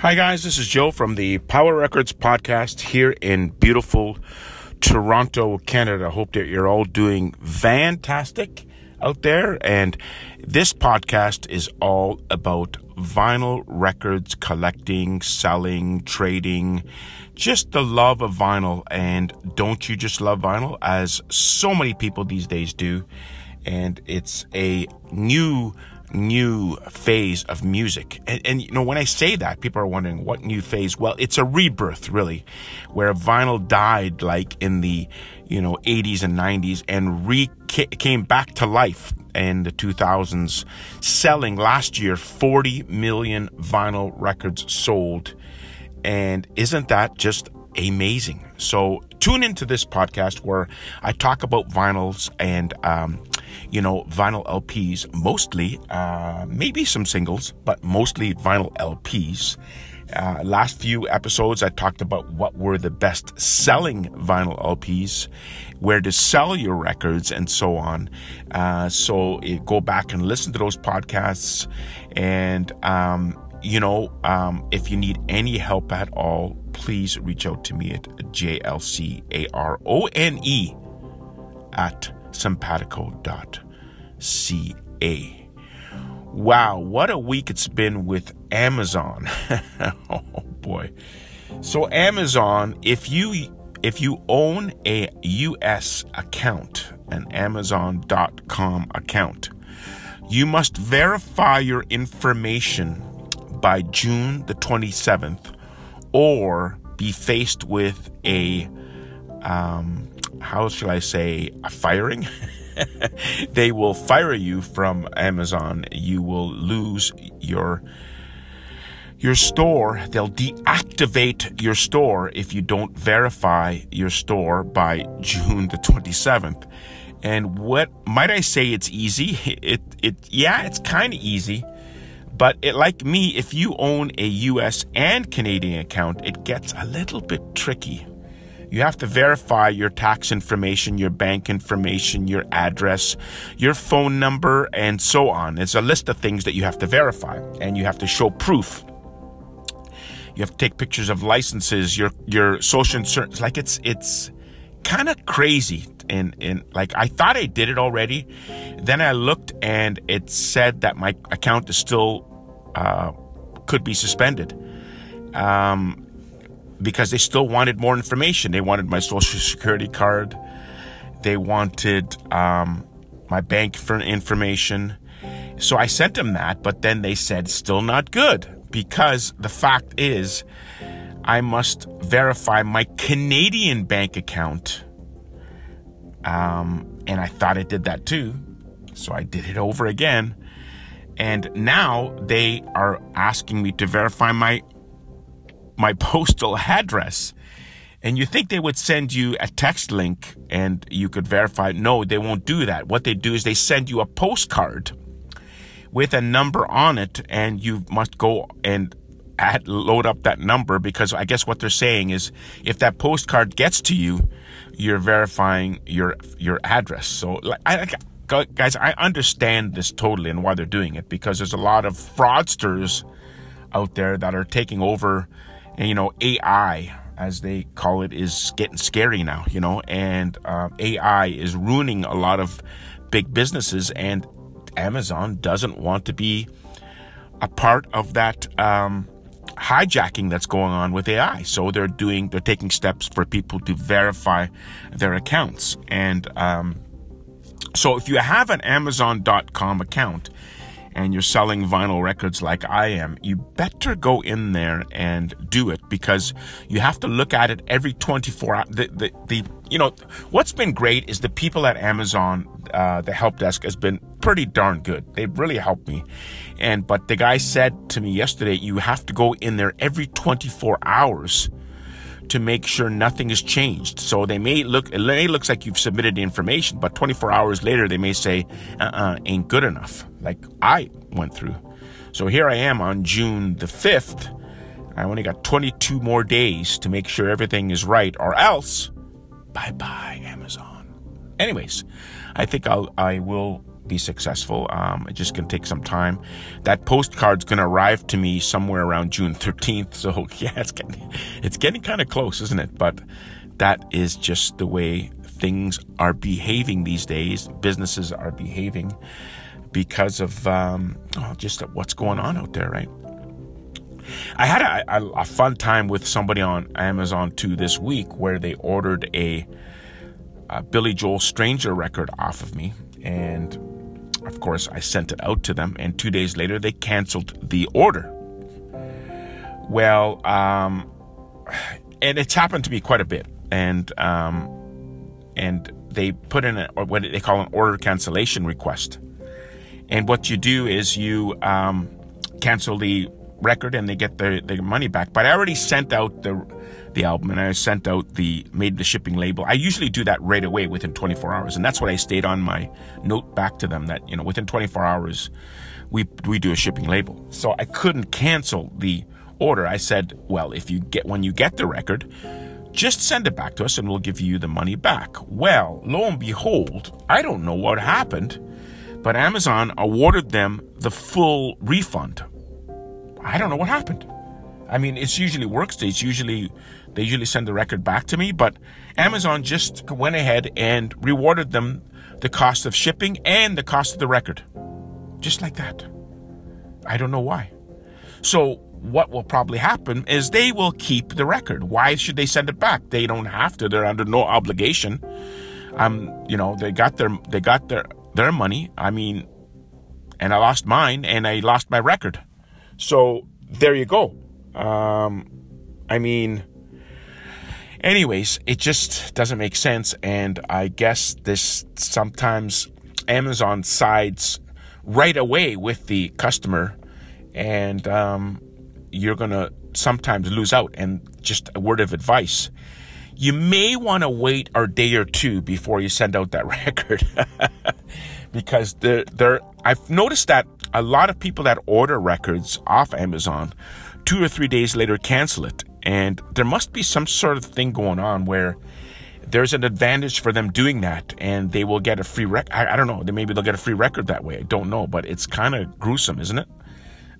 Hi, guys. This is Joe from the Power Records podcast here in beautiful Toronto, Canada. I hope that you're all doing fantastic out there. And this podcast is all about vinyl records, collecting, selling, trading, just the love of vinyl. And don't you just love vinyl as so many people these days do? And it's a new new phase of music. And, and, you know, when I say that, people are wondering what new phase? Well, it's a rebirth, really, where vinyl died like in the, you know, 80s and 90s and re came back to life in the 2000s, selling last year 40 million vinyl records sold. And isn't that just amazing? So tune into this podcast where I talk about vinyls and, um, you know, vinyl LPs, mostly, uh, maybe some singles, but mostly vinyl LPs. Uh, last few episodes, I talked about what were the best selling vinyl LPs, where to sell your records, and so on. Uh, so it, go back and listen to those podcasts. And, um, you know, um, if you need any help at all, please reach out to me at jlcarone at sympatico.ca. Wow, what a week it's been with Amazon. oh boy. So Amazon, if you if you own a US account, an amazon.com account, you must verify your information by June the 27th or be faced with a um, how shall I say, a firing. they will fire you from Amazon. You will lose your your store. They'll deactivate your store if you don't verify your store by June the 27th. And what might I say it's easy? It it yeah, it's kind of easy. But it, like me, if you own a US and Canadian account, it gets a little bit tricky. You have to verify your tax information, your bank information, your address, your phone number, and so on. It's a list of things that you have to verify, and you have to show proof. You have to take pictures of licenses, your your social insurance. Like it's it's kind of crazy and and like I thought I did it already. Then I looked and it said that my account is still uh, could be suspended um, because they still wanted more information. They wanted my social security card. They wanted um, my bank for information. So I sent them that, but then they said still not good because the fact is I must verify my Canadian bank account. Um, and I thought I did that too. So I did it over again. And now they are asking me to verify my my postal address. And you think they would send you a text link and you could verify. No, they won't do that. What they do is they send you a postcard with a number on it, and you must go and add, load up that number because I guess what they're saying is if that postcard gets to you, you're verifying your your address. So I, guys, I understand this totally and why they're doing it because there's a lot of fraudsters out there that are taking over. And, you know, AI, as they call it, is getting scary now, you know, and uh, AI is ruining a lot of big businesses. And Amazon doesn't want to be a part of that um, hijacking that's going on with AI. So they're doing, they're taking steps for people to verify their accounts. And, um, so if you have an Amazon.com account and you're selling vinyl records like I am, you better go in there and do it because you have to look at it every 24 hours. The, the, the, you know, what's been great is the people at Amazon, uh, the help desk has been pretty darn good. They've really helped me. And, but the guy said to me yesterday, you have to go in there every 24 hours to make sure nothing has changed. So they may look, it may looks like you've submitted the information, but 24 hours later, they may say, uh-uh, ain't good enough, like I went through. So here I am on June the 5th. I only got 22 more days to make sure everything is right, or else, bye-bye, Amazon. Anyways, I think I'll, I will be successful. Um, it just can take some time. That postcard's going to arrive to me somewhere around June 13th. So yeah, it's getting it's getting kind of close, isn't it? But that is just the way things are behaving these days. Businesses are behaving because of um, oh, just what's going on out there, right? I had a, a, a, fun time with somebody on Amazon too this week where they ordered a, a Billy Joel Stranger record off of me. And of course, I sent it out to them. And two days later, they canceled the order. Well, um, and it's happened to me quite a bit. And, um, and they put in a, what they call an order cancellation request. And what you do is you um, cancel the record and they get their, their money back. But I already sent out the the album and I sent out the made the shipping label. I usually do that right away within 24 hours, and that's what I stayed on my note back to them that you know within 24 hours we we do a shipping label. So I couldn't cancel the order. I said, well, if you get when you get the record, just send it back to us and we'll give you the money back. Well, lo and behold, I don't know what happened, but Amazon awarded them the full refund I don't know what happened. I mean, it's usually workstation. Usually, they usually send the record back to me, but Amazon just went ahead and rewarded them the cost of shipping and the cost of the record, just like that. I don't know why. So what will probably happen is they will keep the record. Why should they send it back? They don't have to. They're under no obligation. Um, you know, they got their they got their their money. I mean, and I lost mine, and I lost my record. So there you go. Um, I mean, anyways, it just doesn't make sense. And I guess this sometimes Amazon sides right away with the customer, and um, you're going to sometimes lose out. And just a word of advice you may want to wait a day or two before you send out that record because they're, they're, I've noticed that a lot of people that order records off Amazon two or three days later cancel it. And there must be some sort of thing going on where there's an advantage for them doing that and they will get a free record. I, I, don't know. Maybe they'll get a free record that way. I don't know, but it's kind of gruesome, isn't it?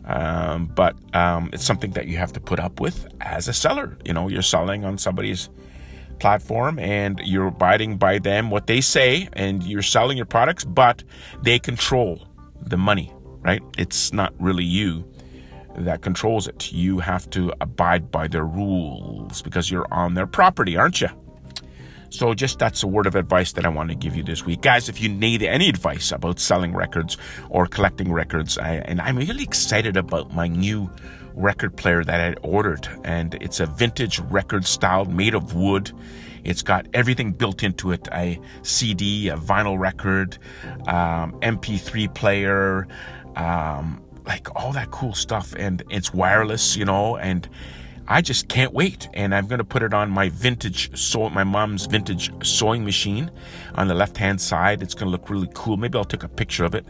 Um, but um, it's something that you have to put up with as a seller. You know, you're selling on somebody's platform and you're abiding by them, what they say, and you're selling your products, but they control the money right? It's not really you that controls it. You have to abide by their rules because you're on their property, aren't you? So, just that's a word of advice that I want to give you this week. Guys, if you need any advice about selling records or collecting records, I, and I'm really excited about my new record player that I ordered. And it's a vintage record style made of wood. It's got everything built into it a CD, a vinyl record, um, MP3 player, um, like all that cool stuff. And it's wireless, you know, and I just can't wait. And I'm going to put it on my vintage, sew, my mom's vintage sewing machine on the left hand side. It's going to look really cool. Maybe I'll take a picture of it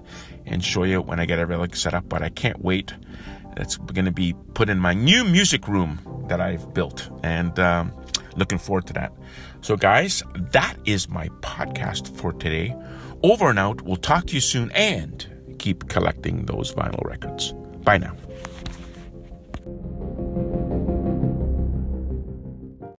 and show you when I get everything set up. But I can't wait. That's going to be put in my new music room that I've built. And um, looking forward to that. So, guys, that is my podcast for today. Over and out. We'll talk to you soon and keep collecting those vinyl records. Bye now.